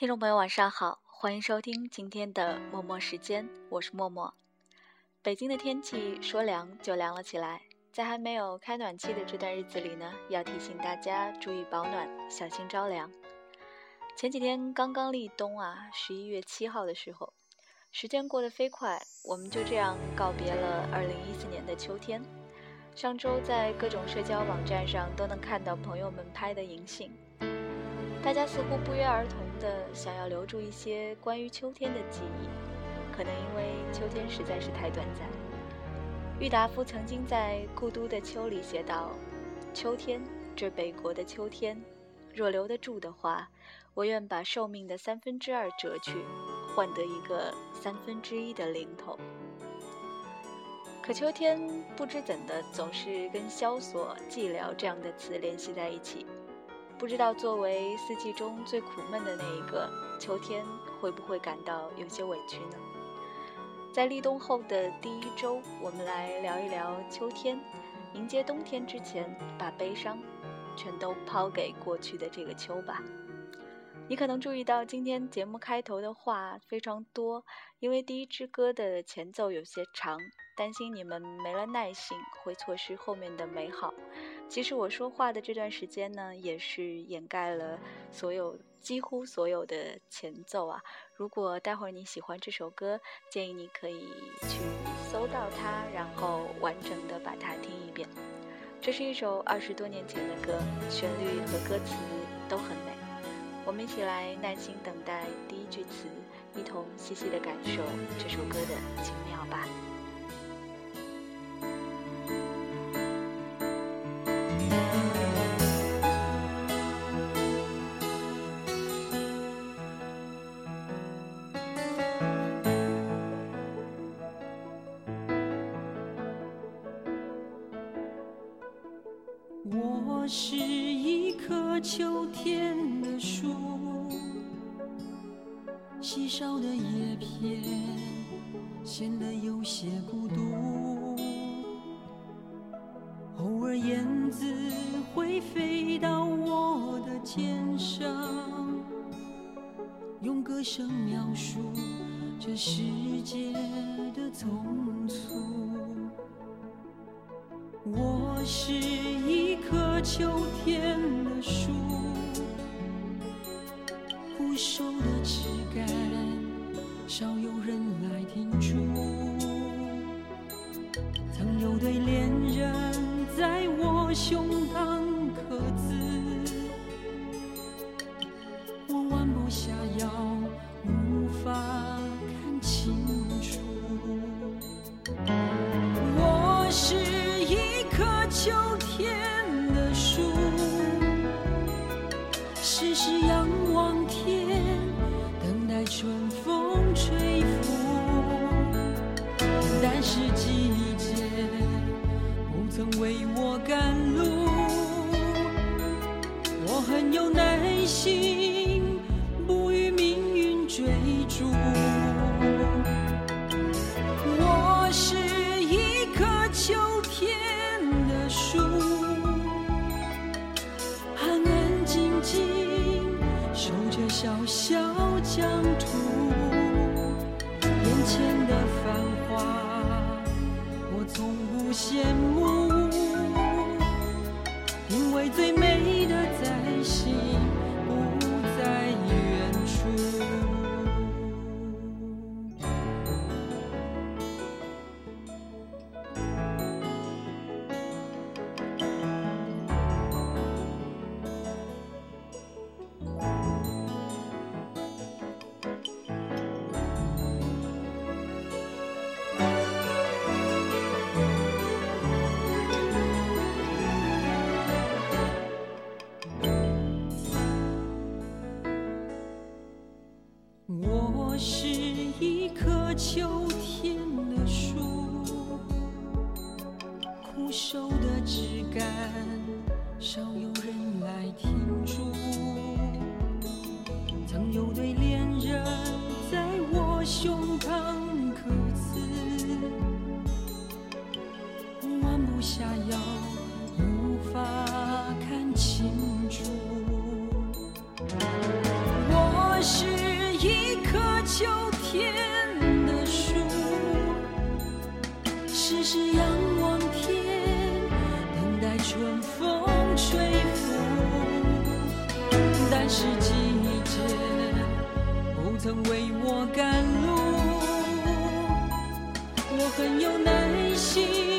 听众朋友，晚上好，欢迎收听今天的默默时间，我是默默。北京的天气说凉就凉了起来，在还没有开暖气的这段日子里呢，要提醒大家注意保暖，小心着凉。前几天刚刚立冬啊，十一月七号的时候，时间过得飞快，我们就这样告别了二零一四年的秋天。上周在各种社交网站上都能看到朋友们拍的银杏。大家似乎不约而同地想要留住一些关于秋天的记忆，可能因为秋天实在是太短暂。郁达夫曾经在《故都的秋》里写道：“秋天，这北国的秋天，若留得住的话，我愿把寿命的三分之二折去，换得一个三分之一的零头。”可秋天不知怎的，总是跟萧索、寂寥这样的词联系在一起。不知道作为四季中最苦闷的那一个秋天，会不会感到有些委屈呢？在立冬后的第一周，我们来聊一聊秋天，迎接冬天之前，把悲伤全都抛给过去的这个秋吧。你可能注意到今天节目开头的话非常多，因为第一支歌的前奏有些长，担心你们没了耐性，会错失后面的美好。其实我说话的这段时间呢，也是掩盖了所有几乎所有的前奏啊。如果待会儿你喜欢这首歌，建议你可以去搜到它，然后完整的把它听一遍。这是一首二十多年前的歌，旋律和歌词都很美。我们一起来耐心等待第一句词，一同细细的感受这首歌的精妙吧。歌声描述这世界的匆促。我是一棵秋天的树，枯瘦的枝干，少有人来停驻。曾有对恋人在我胸笑曾为我赶路，我很有耐心，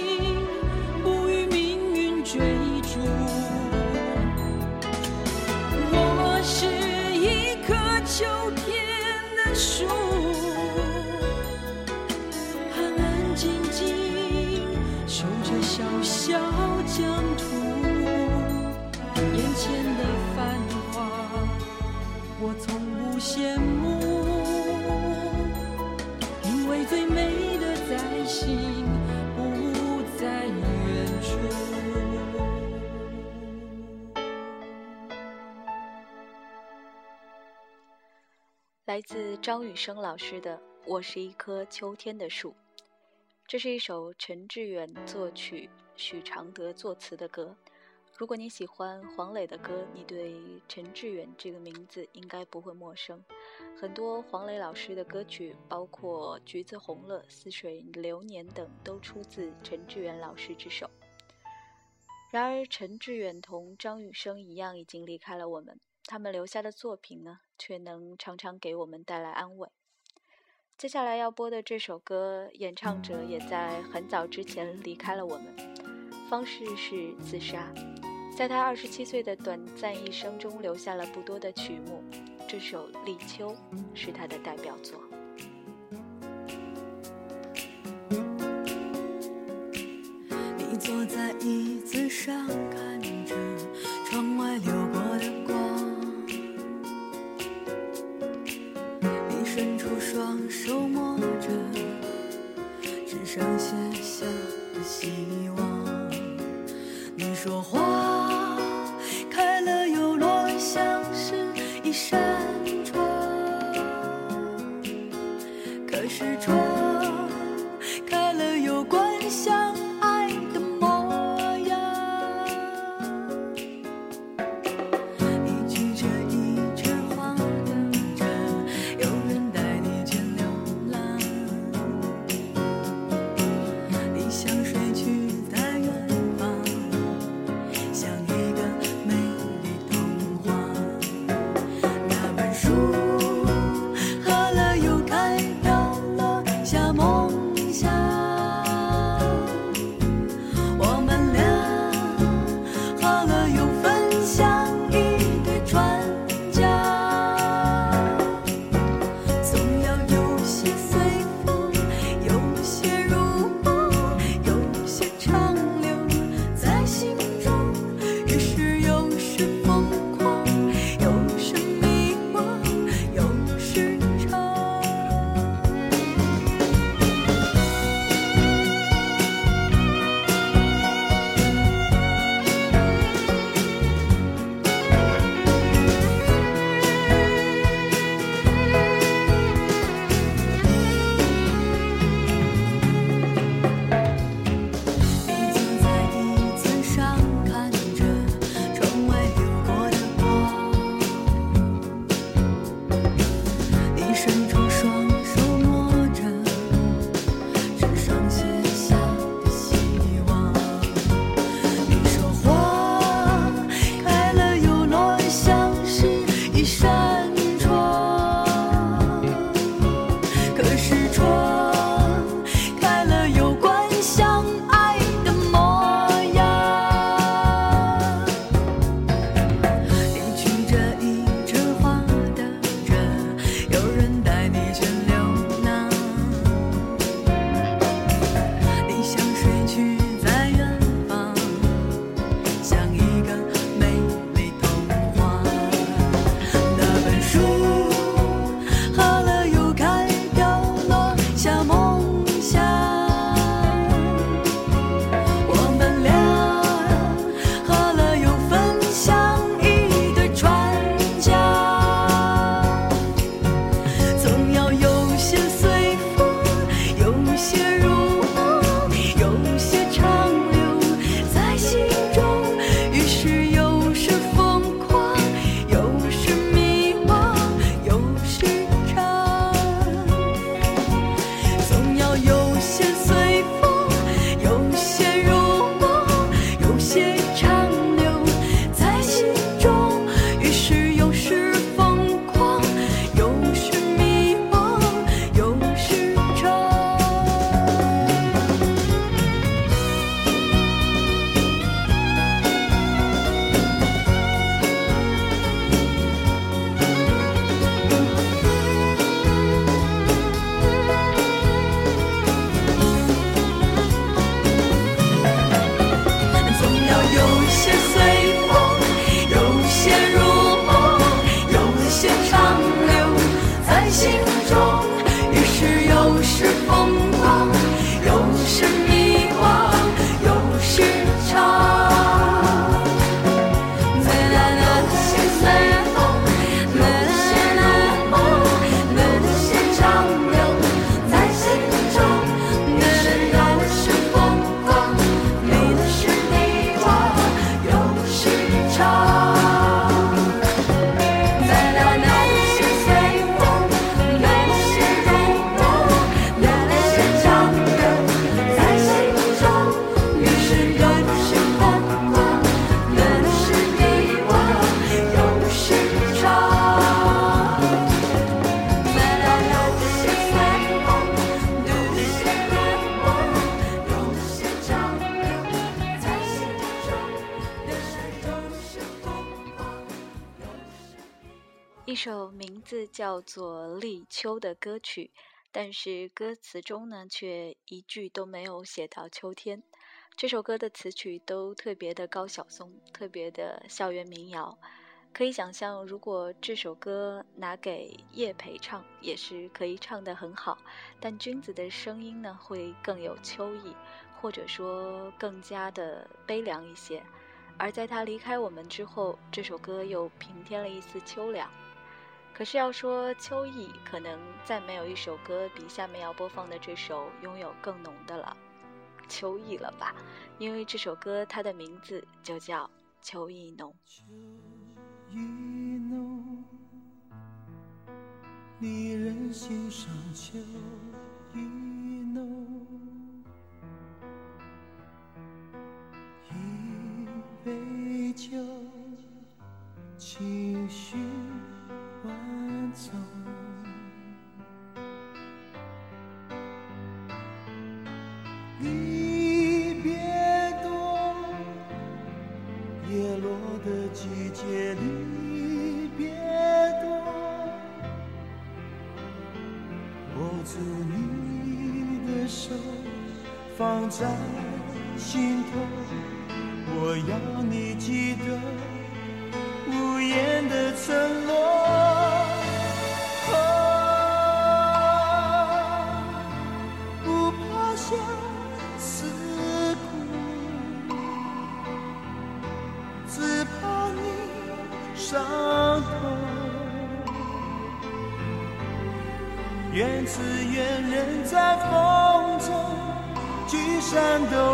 来自张雨生老师的《我是一棵秋天的树》，这是一首陈志远作曲、许常德作词的歌。如果你喜欢黄磊的歌，你对陈志远这个名字应该不会陌生。很多黄磊老师的歌曲，包括《橘子红了》《似水流年》等，都出自陈志远老师之手。然而，陈志远同张雨生一样，已经离开了我们。他们留下的作品呢，却能常常给我们带来安慰。接下来要播的这首歌，演唱者也在很早之前离开了我们，方式是自杀。在他二十七岁的短暂一生中，留下了不多的曲目。这首《立秋》是他的代表作。你坐在椅子上，看着窗外流过双手摸着只剩写下的希望。你说花开了又落，像是一扇叫做《立秋》的歌曲，但是歌词中呢，却一句都没有写到秋天。这首歌的词曲都特别的高晓松，特别的校园民谣。可以想象，如果这首歌拿给叶培唱，也是可以唱得很好。但君子的声音呢，会更有秋意，或者说更加的悲凉一些。而在他离开我们之后，这首歌又平添了一丝秋凉。可是要说秋意，可能再没有一首歌比下面要播放的这首拥有更浓的了，秋意了吧？因为这首歌它的名字就叫《秋意浓》。秋意浓，离人心上秋意只愿人在风中，聚散都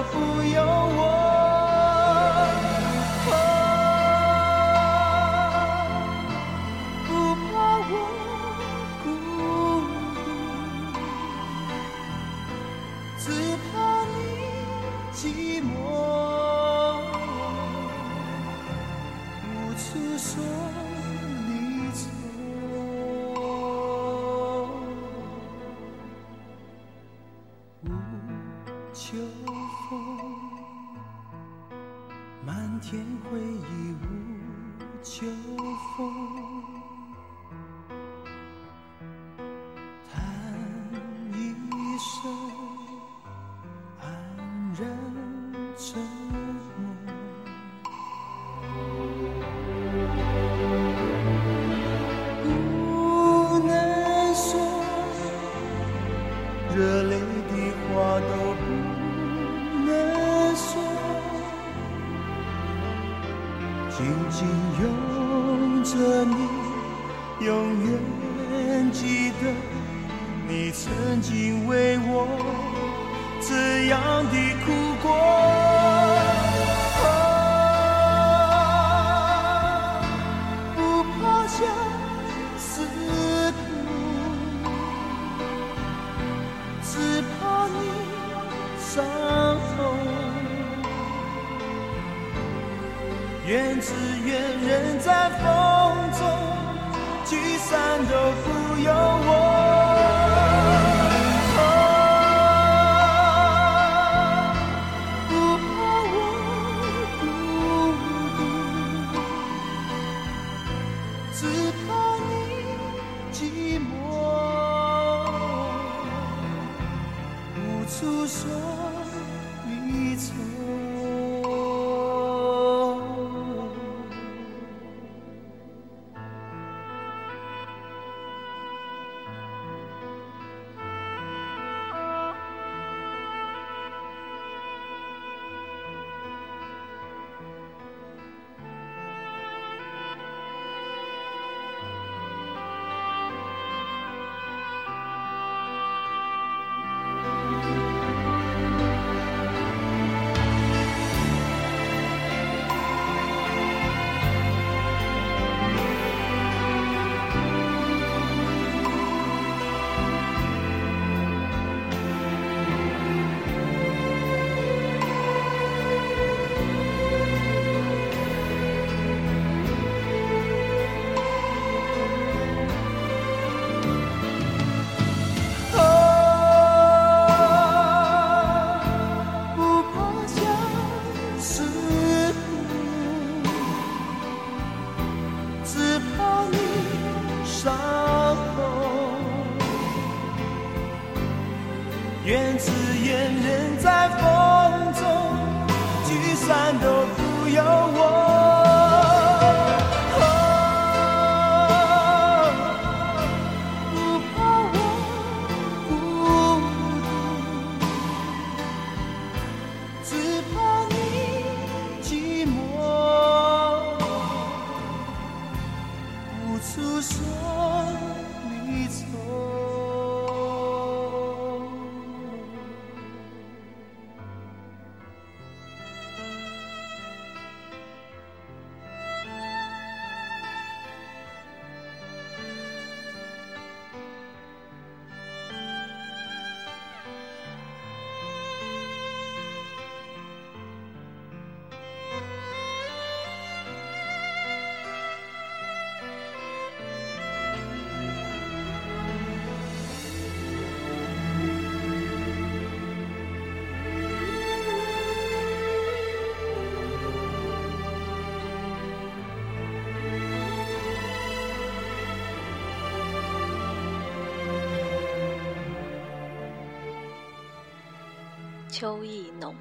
秋意浓，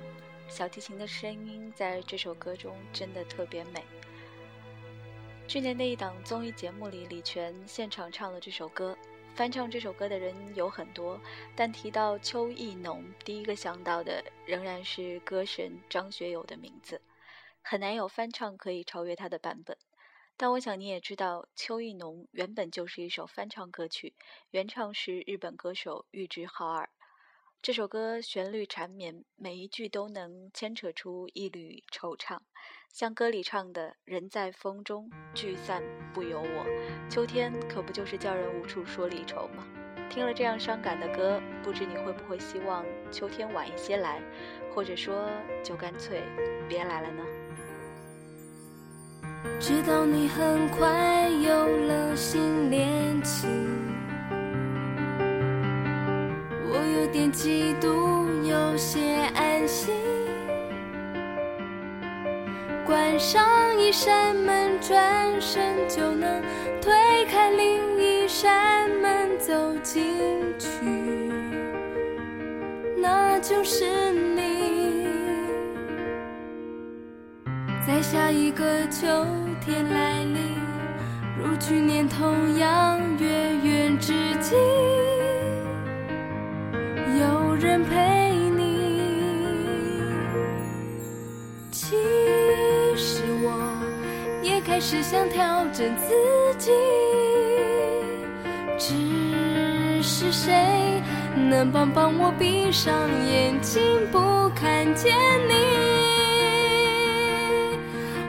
小提琴的声音在这首歌中真的特别美。去年的一档综艺节目里，李泉现场唱了这首歌。翻唱这首歌的人有很多，但提到秋意浓，第一个想到的仍然是歌神张学友的名字。很难有翻唱可以超越他的版本。但我想你也知道，《秋意浓》原本就是一首翻唱歌曲，原唱是日本歌手玉置浩二。这首歌旋律缠绵，每一句都能牵扯出一缕惆怅，像歌里唱的“人在风中，聚散不由我”。秋天可不就是叫人无处说离愁吗？听了这样伤感的歌，不知你会不会希望秋天晚一些来，或者说就干脆别来了呢？知道你很快有了新恋情，有点嫉妒，有些安心。关上一扇门，转身就能推开另一扇门，走进去，那就是你。在下一个秋天来临，如去年同样月圆之际，是想调整自己，只是谁能帮帮我闭上眼睛不看见你？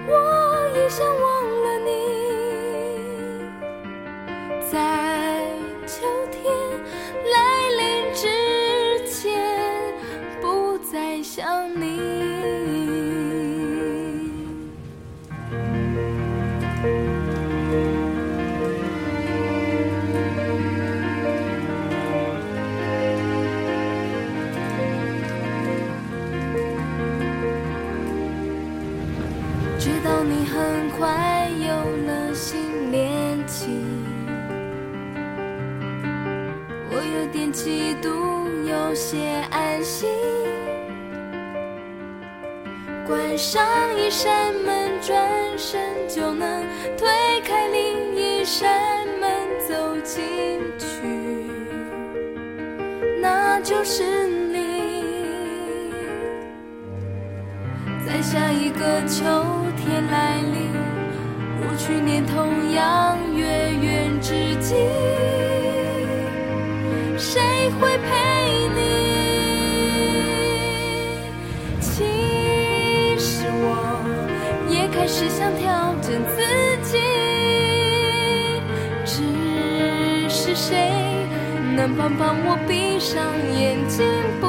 我也想忘你很快有了新恋情，我有点嫉妒，有些安心。关上一扇门，转身就能推开另一扇门，走进去，那就是你。在下一个秋天来临，如去年同样月圆之际，谁会陪你？其实我也开始想调整自己，只是谁能帮帮我闭上眼睛不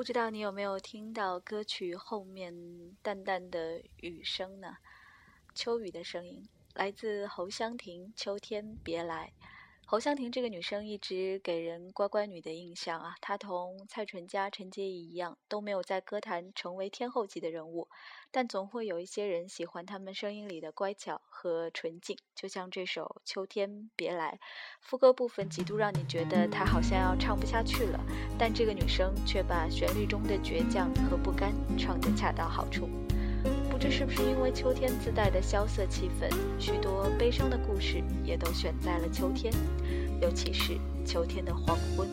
不知道你有没有听到歌曲后面淡淡的雨声呢？秋雨的声音来自侯湘婷，《秋天别来》。侯湘婷这个女生一直给人乖乖女的印象啊，她同蔡淳佳、陈洁仪一样，都没有在歌坛成为天后级的人物，但总会有一些人喜欢她们声音里的乖巧和纯净。就像这首《秋天别来》，副歌部分几度让你觉得她好像要唱不下去了，但这个女生却把旋律中的倔强和不甘唱得恰到好处。这是不是因为秋天自带的萧瑟气氛，许多悲伤的故事也都选在了秋天，尤其是秋天的黄昏。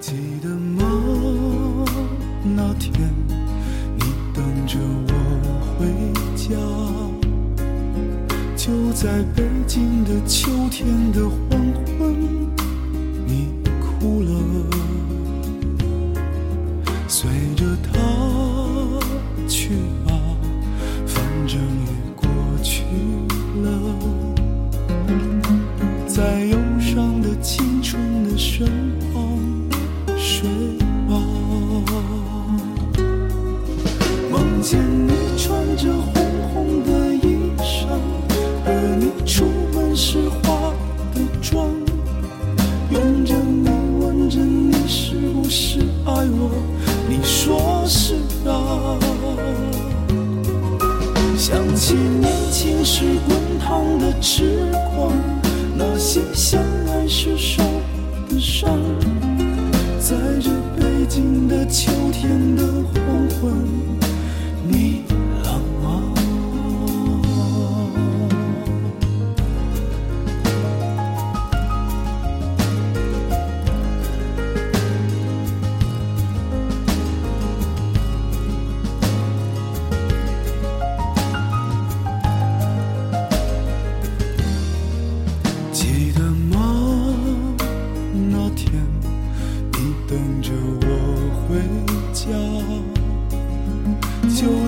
记得吗？那天你等着我回家，就在北京的秋天的黄昏，你哭了，随着他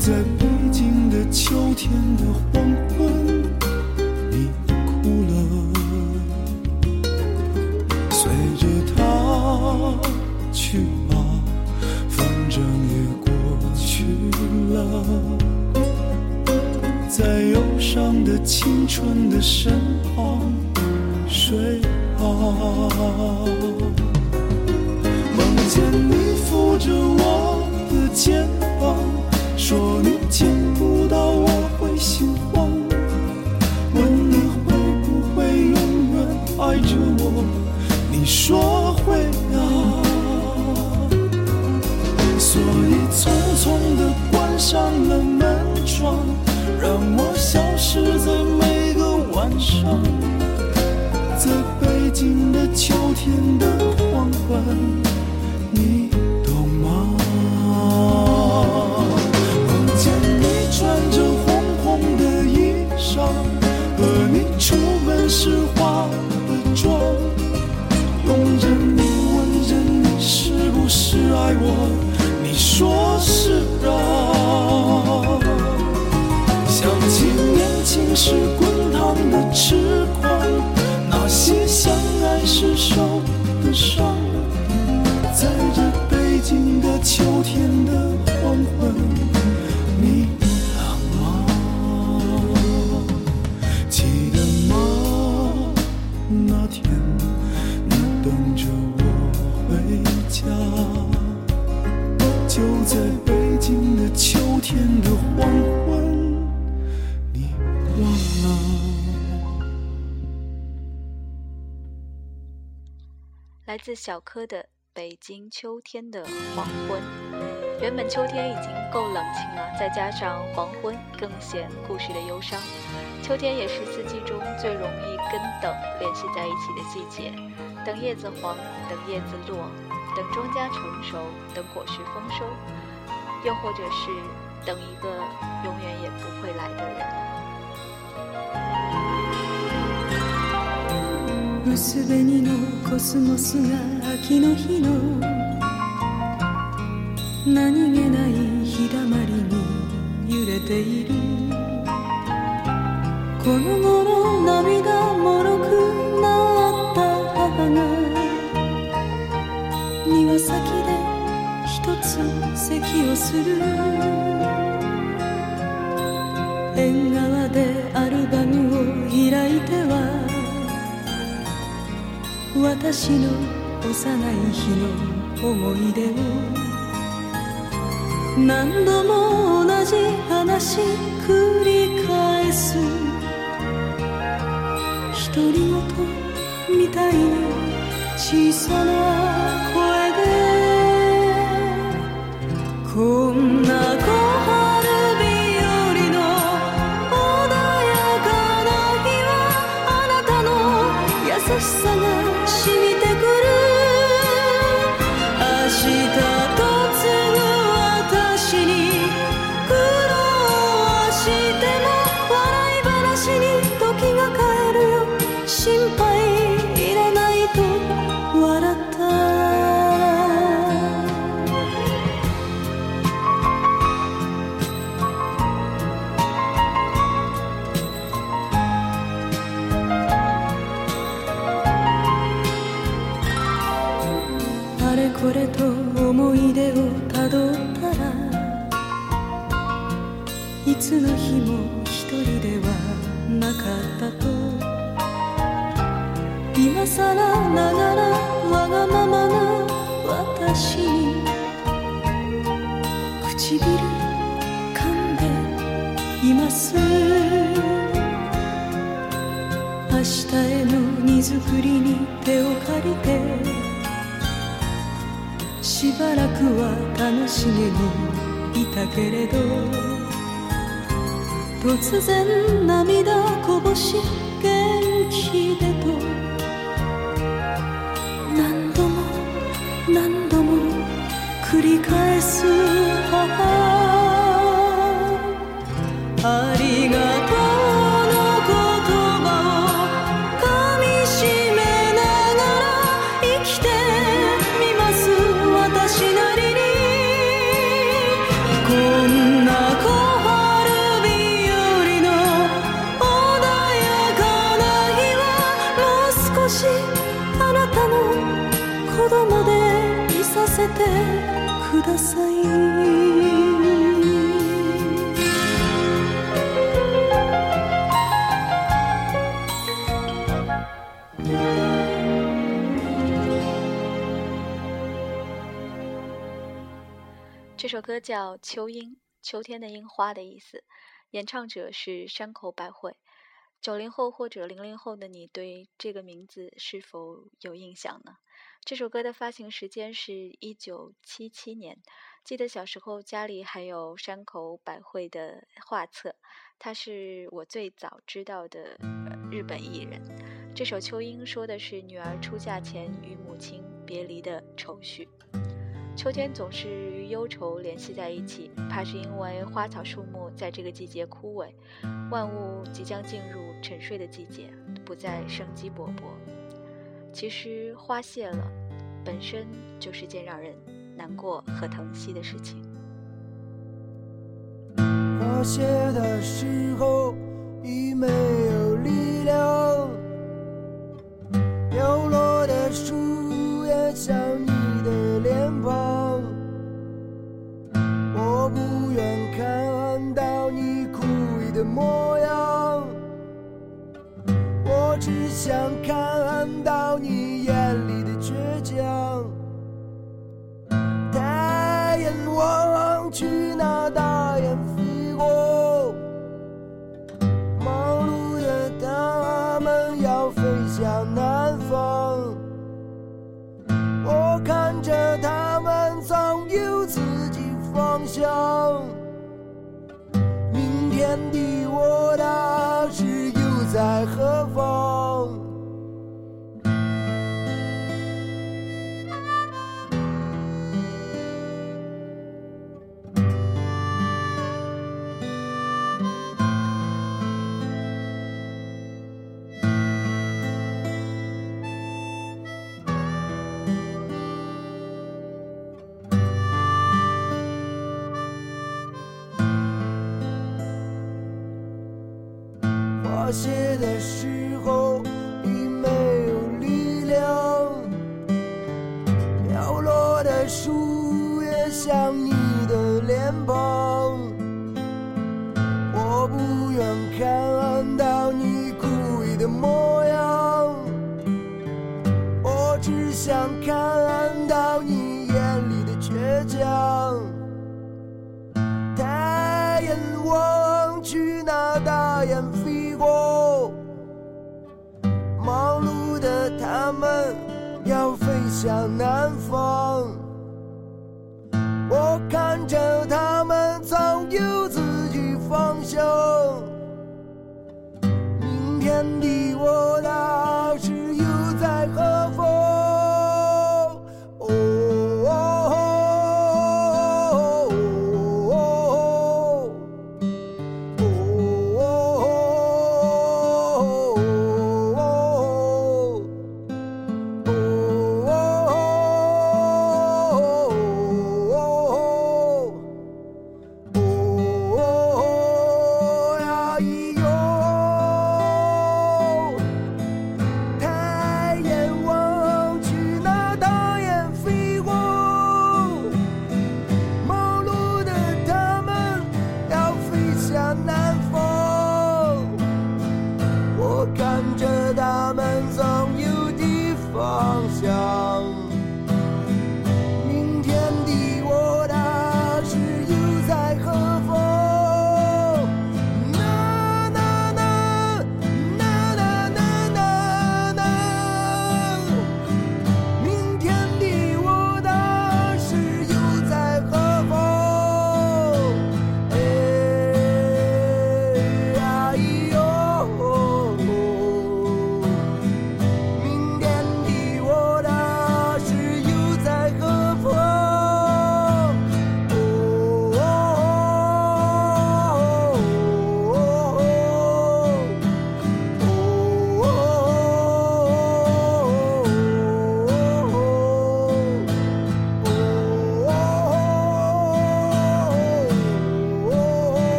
在北京的秋天的黄昏，你哭了，随着他去吧，反正也过去了。在忧伤的青春的身旁睡吧。梦见你扶着我的肩上了门窗，让我消失在每个晚上，在北京的秋天的黄昏，你懂吗？梦见你穿着红红的衣裳，和你出门时化的妆。拥着你，问着你是不是爱我，想起年轻时滚烫的痴狂，那些相爱时受的伤，在这北京的秋天的黄昏，来自小柯的《北京秋天的黄昏》。原本秋天已经够冷清了，再加上黄昏，更显故事的忧伤。秋天也是四季中最容易跟等联系在一起的季节，等叶子黄，等叶子落，等庄稼成熟，等果实丰收，又或者是等一个永远也不会来的人。薄紅のコスモスが秋の日の何気ない日だまりに揺れている。この頃涙もろくなった母が庭先で一つ咳をする。私の幼い日の思い出を何度も同じ話繰り返す。独り言みたいに小さな声で。こんな小しげにいたけれど突然涙こぼし元気でともう少しあなたの子供でいさせてください这首歌叫《秋樱》，秋天的樱花的意思。演唱者是山口百惠。 九零后或者零零后的你对这个名字是否有印象呢？这首歌的发行时间是一九七七年。记得小时候家里还有山口百惠的画册，她是我最早知道的、日本艺人。这首《秋英》说的是女儿出嫁前与母亲别离的愁绪。秋天总是与忧愁联系在一起，怕是因为花草树木在这个季节枯萎，万物即将进入沉睡的季节，不再生机勃勃。其实花谢了，本身就是件让人难过和疼惜的事情。花谢的时候已没有力量，树叶像你的脸庞，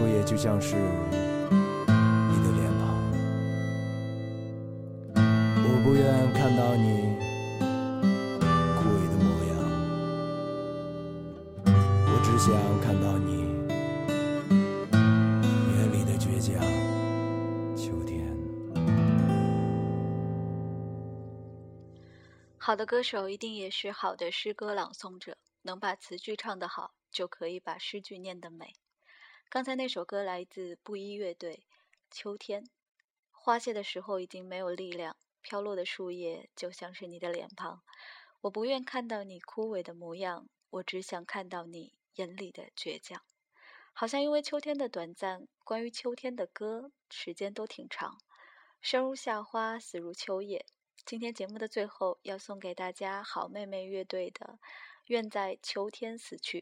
树叶就像是你的脸庞。我不愿看到你枯萎的模样，我只想看到你眼里的倔强。秋天。好的歌手一定也是好的诗歌朗诵者，能把词句唱得好，就可以把诗句念得美。刚才那首歌来自布衣乐队，《秋天》。花谢的时候已经没有力量，飘落的树叶就像是你的脸庞。我不愿看到你枯萎的模样，我只想看到你眼里的倔强。好像因为秋天的短暂，关于秋天的歌时间都挺长。生如夏花，死如秋叶。今天节目的最后，要送给大家好妹妹乐队的《愿在秋天死去》，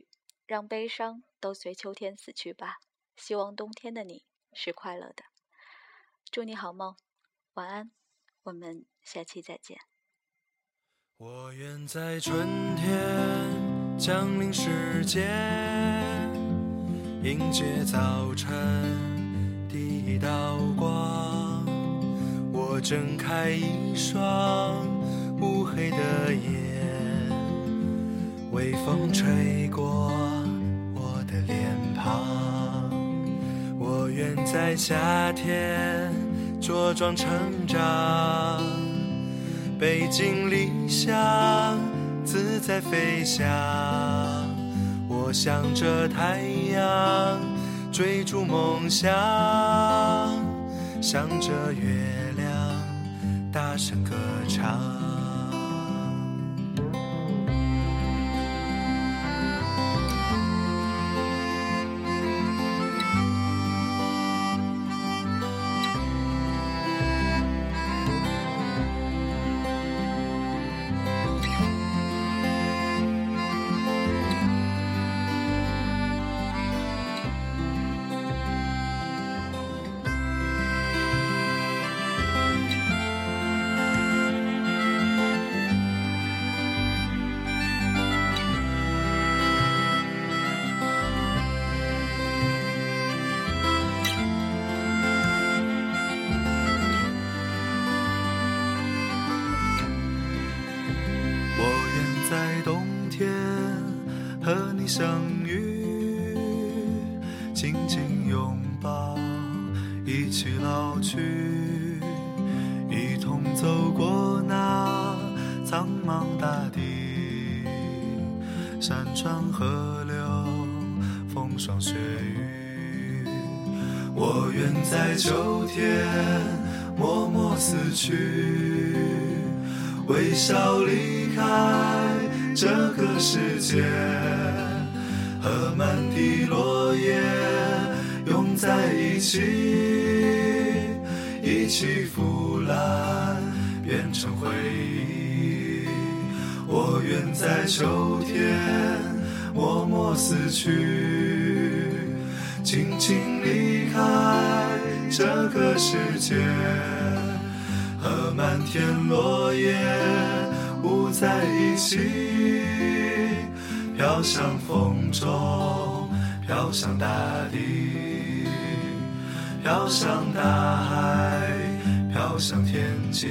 让悲伤都随秋天死去吧。希望冬天的你是快乐的。祝你好梦，晚安，我们下期再见。我愿在春天降临世间，迎接早晨第一道光。我睁开一双乌黑的眼，微风吹过。在夏天茁壮成长，背井离乡，自在飞翔。我向着太阳，追逐梦想，向着月亮，大声歌唱。相遇，紧紧拥抱，一起老去，一同走过那苍茫大地，山川河流，风霜雪雨。我愿在秋天默默死去。微笑离开这个世界，和满地落叶拥在一起，一起腐烂变成回忆。我愿在秋天默默死去，轻轻离开这个世界。和满天落叶舞在一起，飘向风中，飘向大地，飘向大海，飘向天际。